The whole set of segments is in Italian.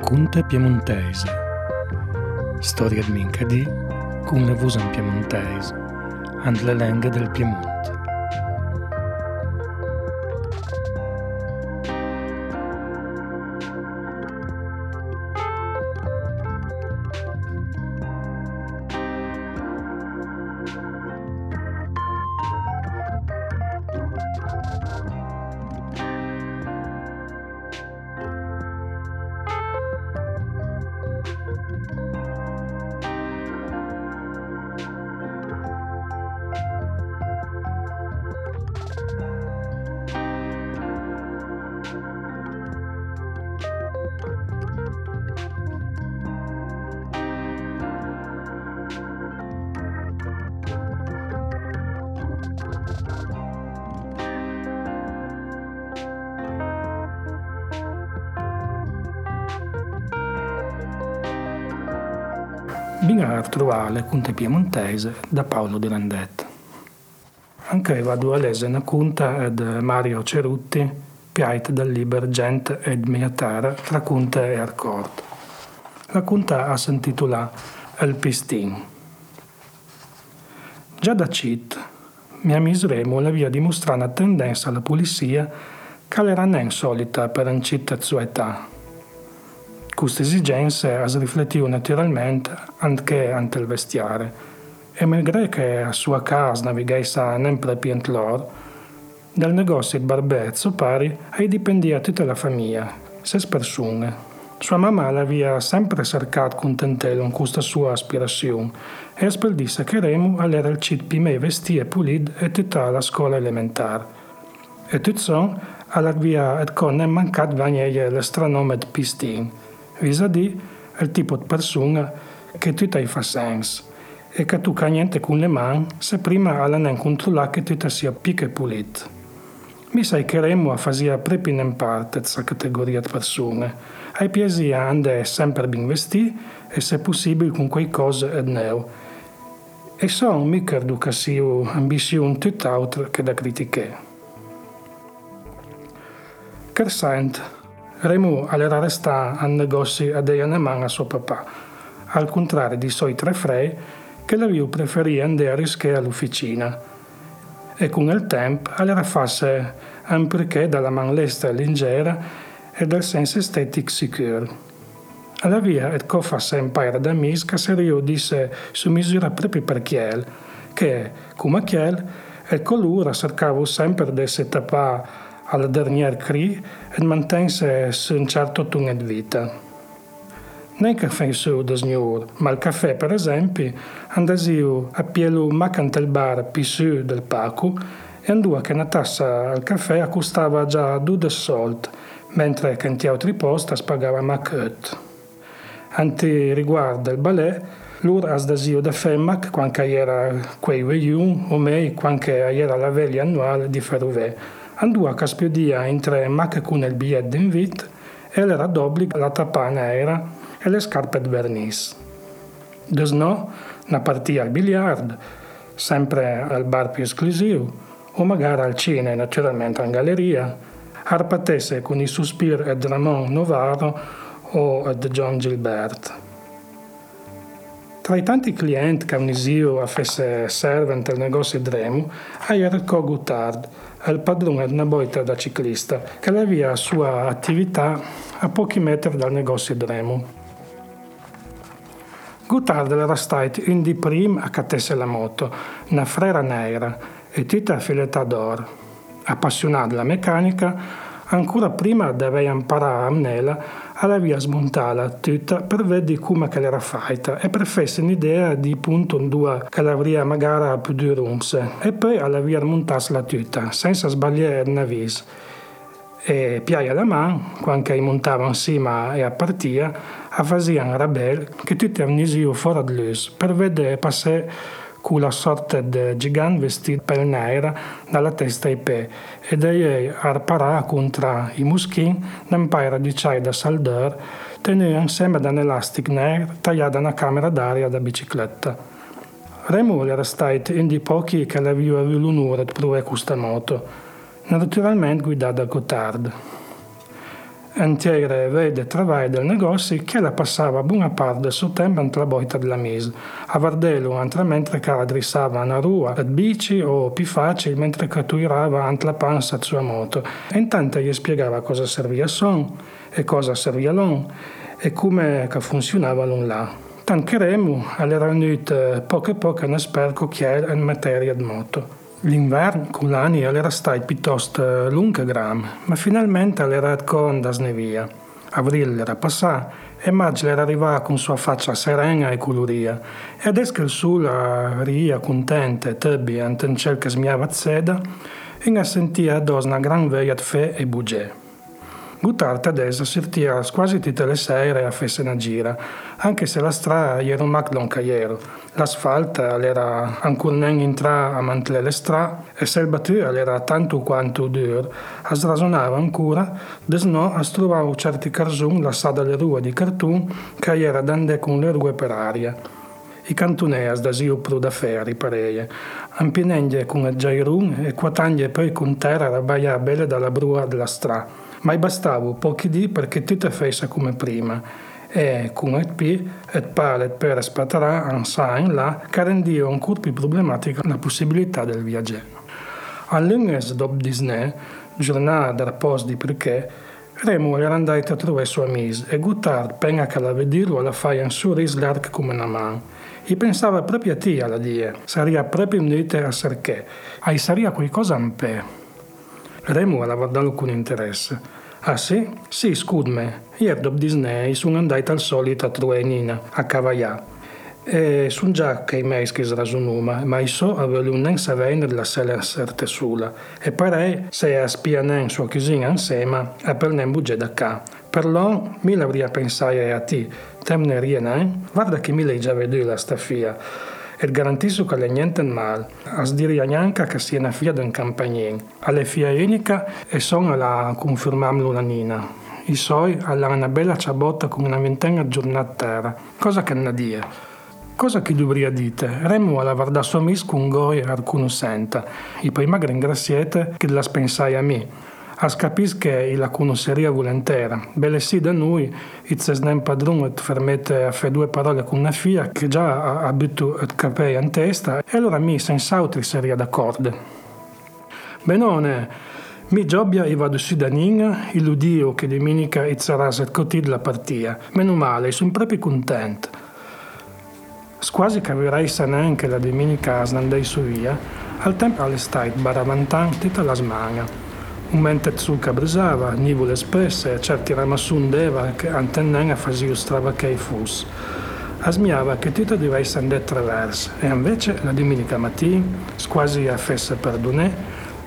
Conte piemontese. Storia di Mincadì con le vusan piemontese, and le lenghe del Piemonte. Bingar trovale conte piemontese da Paolo Di Landetta. Anche va due lesena conta ed Mario Cerutti, piait dal liber Gent ed Miatara tra Conte e Arcord. La conta ha s'intitola El Pistin. Già da Cit, mia misremo l'aveva dimostrata una tendenza alla pulizia che era non solita per un città sua età queste esigenze as riflettiu naturalmente anche ante il vestiare. E malgré che a sua casa navigasse sempre più loro, dal negozio di barbezzo pari ai dipendia tutta la famiglia, ses persone. Sua mamma l'aveva sempre cercato con questa sua aspirazione e sperdisse che Remo era il cit più vestito e pulito e tutta la scuola elementare. E tutto ciò all'avvia et con mancato vagneglie l'astronome di Pistin, vis-à-vis il tipo di persona che tu ti fa senso e che tu hai niente con le mani se prima alla non controllare che tu sia più che pulito. Mi sai che Remo fare proprio in parte questa categoria di persone. Hai piacere andare sempre ben vestiti e se possibile con quei cose ed neo. E sono mica educazione, ambizione tutt'altro che da criticare. Kersent, Remu allora resta a negozi a dei man a suo papà, al contrario di suoi tre frei che la viu preferì andare a rischiare all'officina. E con il tempo allora fasse un perché dalla man lesta leggera e dal senso estetico sicuro. Alla via et co fa un paio d'amici che serio disse su misura proprio per chiel, che, come chiel, e colura cercavo sempre di se tappare alla dernière cri e mantense su un certo di vita. Non caffè su da signor, ma il caffè, per esempio, andasio a pielo macante il bar più su del Pacu e andò che una tassa al caffè accostava già due soldi, mentre che in altri posti pagava macchiet. Anti riguardo il ballet, loro asdasio da femmac quando era quei veiun o mei quando era la veglia annuale di Ferrovè, andò a caspiodia in tre mac con il biglietto d'invito e le d'obbligo la tappa nera e le scarpe di vernis. Desno, una partita al biliardo, sempre al bar più esclusivo, o magari al cinema, naturalmente in galleria, arpatesse con i sospiri di Ramon Novaro o di John Gilbert. Tra i tanti clienti che un isio fece servente al negozio di Remu, era Cogoutard, il padrone di una boita da ciclista che aveva la sua attività a pochi metri dal negozio di Remo. Goutard era stato un di primi a catesse la moto, una frera nera e tutta filetta d'oro. Appassionato della meccanica, ancora prima di aver imparato a mnela, aveva smontata tutta per vedere come era fatta e per farsi un'idea di punto in due che l'avrebbe magari più di rums e poi aveva montato la tutta senza sbagliare una vis. E piaia la mano, quando montava insieme e a partia, a fare un rabel che tutti avevano fuori di lui per vedere passare con la sorta di gigante vestito per nera dalla testa ai piedi e da lei a parare contro i muschini da un paio di ciai da saldar tenuti insieme da un elastico nero tagliato una camera d'aria da bicicletta. Remo era stato uno dei pochi che aveva avuto l'onore di provare questa moto, naturalmente guidata da Gotthard. Entiere vede travai del negozio che la passava buona parte del suo tempo la boita della mise, a Vardelo anche mentre che una rua ad bici o più facile mentre che la panza a sua moto e intanto gli spiegava cosa serviva son e cosa serviva l'on e come funzionava l'on là. Tancheremo alle venuto poco a poco un esperto che è in materia di moto. L'inverno con l'anni era stato piuttosto lungo gram, ma finalmente era con da snevia. Avril era passato e maggio era arrivato con sua faccia serena e coloria. E adesso che il sole ria contenta e tebbi ante un cielo che smiava seda, e sentia addosso una gran veia di fe e bugie. Guttard adesso sortia quasi tutte le sere a fare una gira, anche se la strada era un mac loncaiero. L'asfalto era ancora non entrare a mantenere le strade e se il battere era tanto quanto duro, si ragionava ancora, des no si trovava certi carzun lasciati alle rue di cartone che era dande con le rue per aria. I cantoneas da zio pro da ferri pareie, ampinenglie con il gairun e quatanglie poi con terra rabaia belle dalla brua della strada ma bastava pochi dì perché tutto fosse come prima e con il P e pare per spatarà un sign là che rendiva ancora più problematica la possibilità del viaggio. All'inizio dopo Disney, giornata della post di perché, Remo era andato a trovare sua amici e Guttard, pensa che la vederlo, la fa un sorriso largo come una mano. E pensava proprio a te, alla die, sarebbe proprio venuta a cercare, e sarebbe qualcosa un po'. La guardava con interesse. Ah sì? Sì, scusami. Ieri dopo Disney sono andato al solito a trovare Nina, a Cavaglià. E sono già che i meschi srasonuma, ma so avevo un sapere della sera certe sola. E pare se a spianare sua cucina insieme a per non bugie da qua. Per lo mi l'avrei pensato a te, temne rien, guarda che mi lei già veduto la stafia e garantisco che le niente mal. As diria neanche che sia una figlia d'un campagnin. Alle figlia unica e sono la confermamlo la nina. I suoi hanno una bella ciabotta con una ventena giornata a terra, cosa che non dire. Cosa che dovrebbe dire? Remo alla guardare sua mis con goi e alcuno senta. I prima ringraziate che la spensai a me as capis che la conosceria volentieri. Belle sì da noi, il sesnem padrone et fermette a fare due parole con una figlia che già ha avuto il capello in testa e allora mi senz'altro sarebbe d'accordo. Benone, mi giobbia e vado su da Nin, illudio che domenica sarà il cotì della partita. Meno male, sono proprio contento. Quasi che avrei neanche la domenica a snandai su via, al tempo all'estate baravantan tutta la smania. Un mente zucca brisava, nivole spesse, certi ramassun deva che antennen a fasio strava che fus. Asmiava che tutto dovesse andare attraverso e invece la domenica mattina, quasi a fesse perdonè,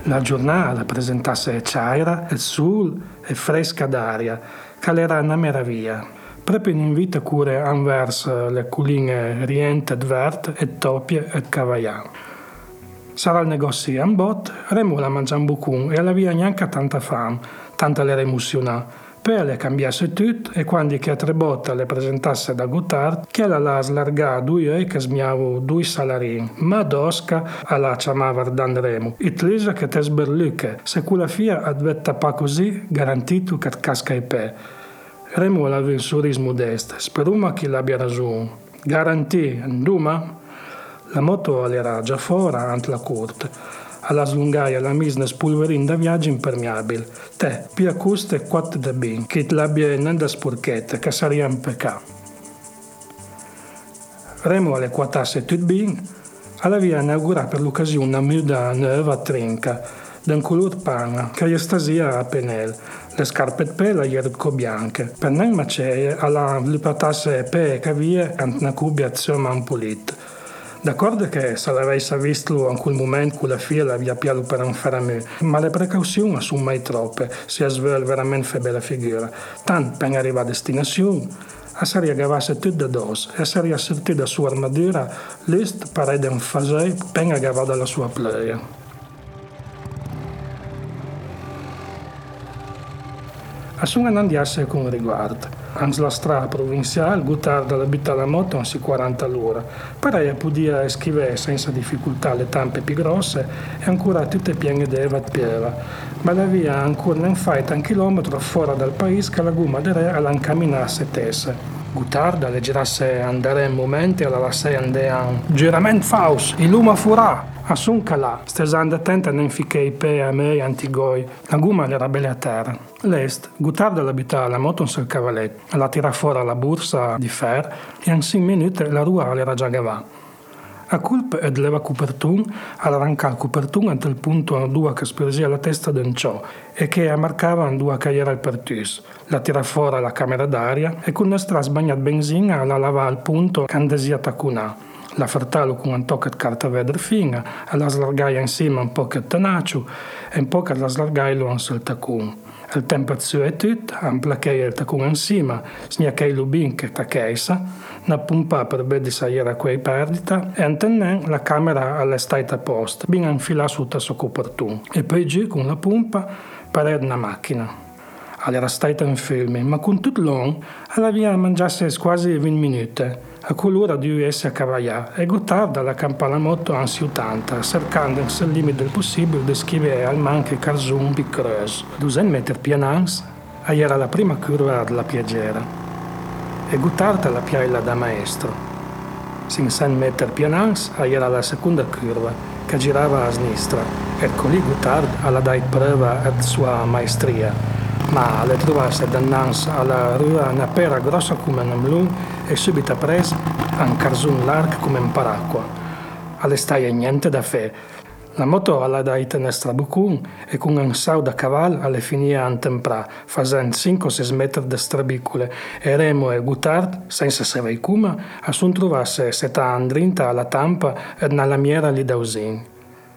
la giornata presentasse ciaira, il sole e fresca d'aria, che era una meraviglia. Proprio in invito cure anverso le culine riente verde e topie e cavagliano. Sarà il negozio in bot, Remo la mangia un bucun e alla via neanche tanta fame, tanta l'era emozionata. Poi le cambiasse tutto e quando che a tre botte le presentasse da Gotthard, che la la slargà due ore che smiavo due salarini, ma dosca alla chiamava Remo. E tlesa che te sberlucche, se quella fia advetta pa così, garantito che casca i pe. Remo aveva un sorriso speruma che l'abbia ragione. Garantì, nduma? La moto era già fuori ante la corte. Alla slungaia la misna spulverin da viaggio impermeabile. Te, più accuste e quattro da ben, che l'abbia nanda sporchetta, che sarebbe un peccato. Remo alle quattasse tutto ben, alla via inaugurata per l'occasione una muda nuova trinca, d'un color pana, che gli stasia a penel. Le scarpe de pelle erano bianche. Per non macere, alla lupatasse pe e cavie, ante una cubbia un pulita. D'accordo che se l'avesse visto in quel momento con la figlia l'aveva piaciuto per un ferramento, ma le precauzioni sono mai troppe, si svela veramente fa bella figura. Tanto per arrivare a destinazione, a saria gavasse tutto da dos a saria sortita da sua armatura, list parede un fasei per agavare dalla sua playa. A sono andiasse con riguardo. Anche la strada provinciale, Guttardo abita la moto a 40 all'ora. Parei podia scrivere senza difficoltà le tampe più grosse e ancora tutte piene di eva pieva. Ma la via ancora non fatta un chilometro fuori dal paese che la gomma di re all'incamminasse tesse. Guttarda le girasse andare in momenti alla lassei andean Girament faus, il luma furà, Assun calà, stesando attenta non fichei pe a me antigoi, la guma era bella a terra. L'est, Guttarda l'abitava la moto sul cavaletto, la tira fuori la borsa di fer e in 5 minuti la rua era già gavà. A culpa ed leva copertun, all'arranca il copertun ante il punto due che spersia la testa d'un ciò e che ammarcava in due cagliere al pertus. La tira fuori la camera d'aria e con una stra sbagnat benzina la lava al punto che andesia tacunà la fartalo con un tocco di carta vedra fina, la slargaia insieme un po' di tenacio e un po' la slargaia lo sul tacun. Il tempo su è tutto, amplacai il tacun insieme, sniacai l'ubin che taccheisa, na pompa per vedere se era quei perdita e antennen la camera all'estata posta, ben infilata sotto il suo copertun. E poi giù con la pompa per una macchina era stata in film, ma con tutto l'on, alla via mangiasse quasi 20 minuti, a quell'ora di essere a cavagliare e Gottarda la campana anzi 80, cercando il limite del possibile di scrivere al manche Carzun Bicreuse. 200 metri pianans, era la prima curva della piagera, e Gottarda la piaila da maestro. 500 metri pianans, era la seconda curva, che girava a sinistra, e colì Gottarda alla dai prova della sua maestria ma le trovasse dinanzi alla rua una pera grossa come un mlun e subito presa un carzun largo come un paracqua. Alle staie niente da fare. La moto alla daita nel strabucun e con un sau da cavallo alle finia a temprà, facendo 5-6 metri di strabicule e Remo e Gutard, senza sapere come, a sun trovasse seta andrinta alla tampa e nella lamiera lì da usin.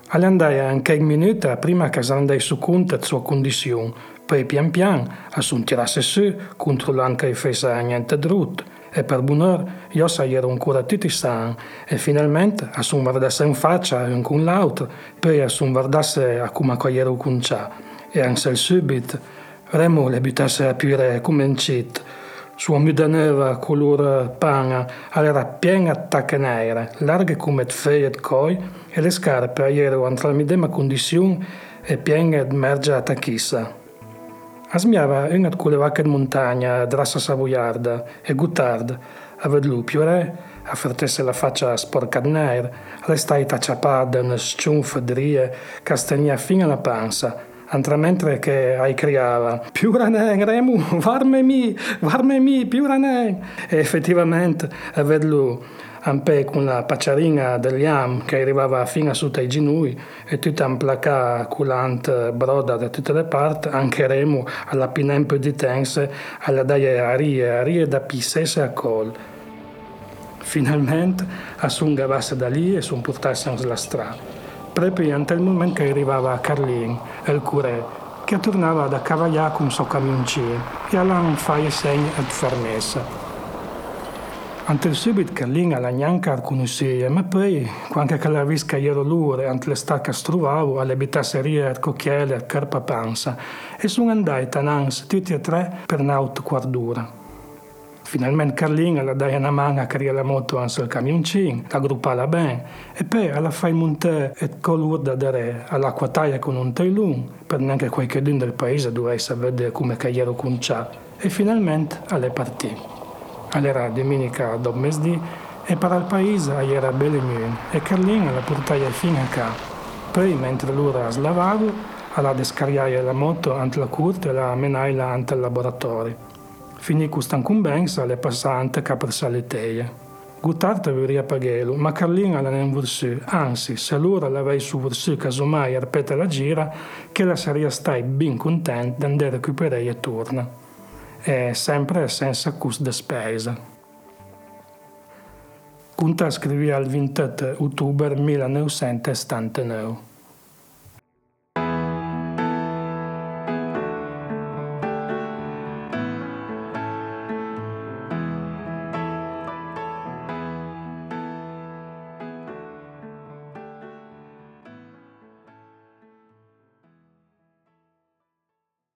Alle andai anche in minuti prima che andai su conto della sua condizione, poi pian pian assun tirasse su, controllando che fece niente drutto. E per buon'ora io ero ancora tutti sani e finalmente assun guardasse in faccia un con l'altro, poi assun guardasse a come ero concià. E anche subito Remo le buttasse a pure come un cheat. Sua muda nera color pana era piena di tacche nere, larghe come feie di coi e le scarpe erano tra la medesima condizione e piene di mergia tacchissa. Asmiava una culevacca di montagna, drassa savoiarda e Guttard, a vedlu piore, a fertesse la faccia sporca di nero, le stai tacciapada una sciunfa di rie, castagna fino alla panza, Antra mentre che ai criava più ranen, Remu, varmemi, più ranen. E effettivamente, a vedlu Ampè con la pacciarina degli am che arrivava fino sotto ai ginui e tutta amplacà culant broda da tutte le parti, anche Remo alla pinempo di tense alla daie arie, arie da pissesse a col. Finalmente assungavasse da lì e son portasse sulla strada. Proprio in quel momento che arrivava a Carlin, il curé, che tornava da cavagliare con il suo camioncino e allora non fai segni di fermezza. Ante subit che linga la gnanca conosceva, ma poi, quando la visca ero lure, ante le stacca strovavo, alle bitasserie, al cocchiele, al carpa panza, e sono andai tanans, tutti e tre, per un'auto quardura. Finalmente Carlina la dai una mano a carriera la moto anche il camioncino, la gruppala bene, e poi alla fai montare e colur da dare all'acquataia con un tailun, per neanche qualche del paese dovesse vedere come che ero conciato, e finalmente alle partite era domenica dopo mesdì e per il paese era belle mie e Carlina la portava fino a qua. Poi, mentre loro slavavo, alla descariare la moto ante la curte e la menaila ante il laboratorio. Finì questa incombenza le passante che per saleteie. Guttarta aveva paghello, ma Carlina la non vursù, anzi, se allora l'aveva su vursù casomai a ripetere la gira, che la sarebbe stata ben contenta di andare a recuperare e torna e sempre senza costo di spesa. Conta scriveva il 28 ottobre 1979.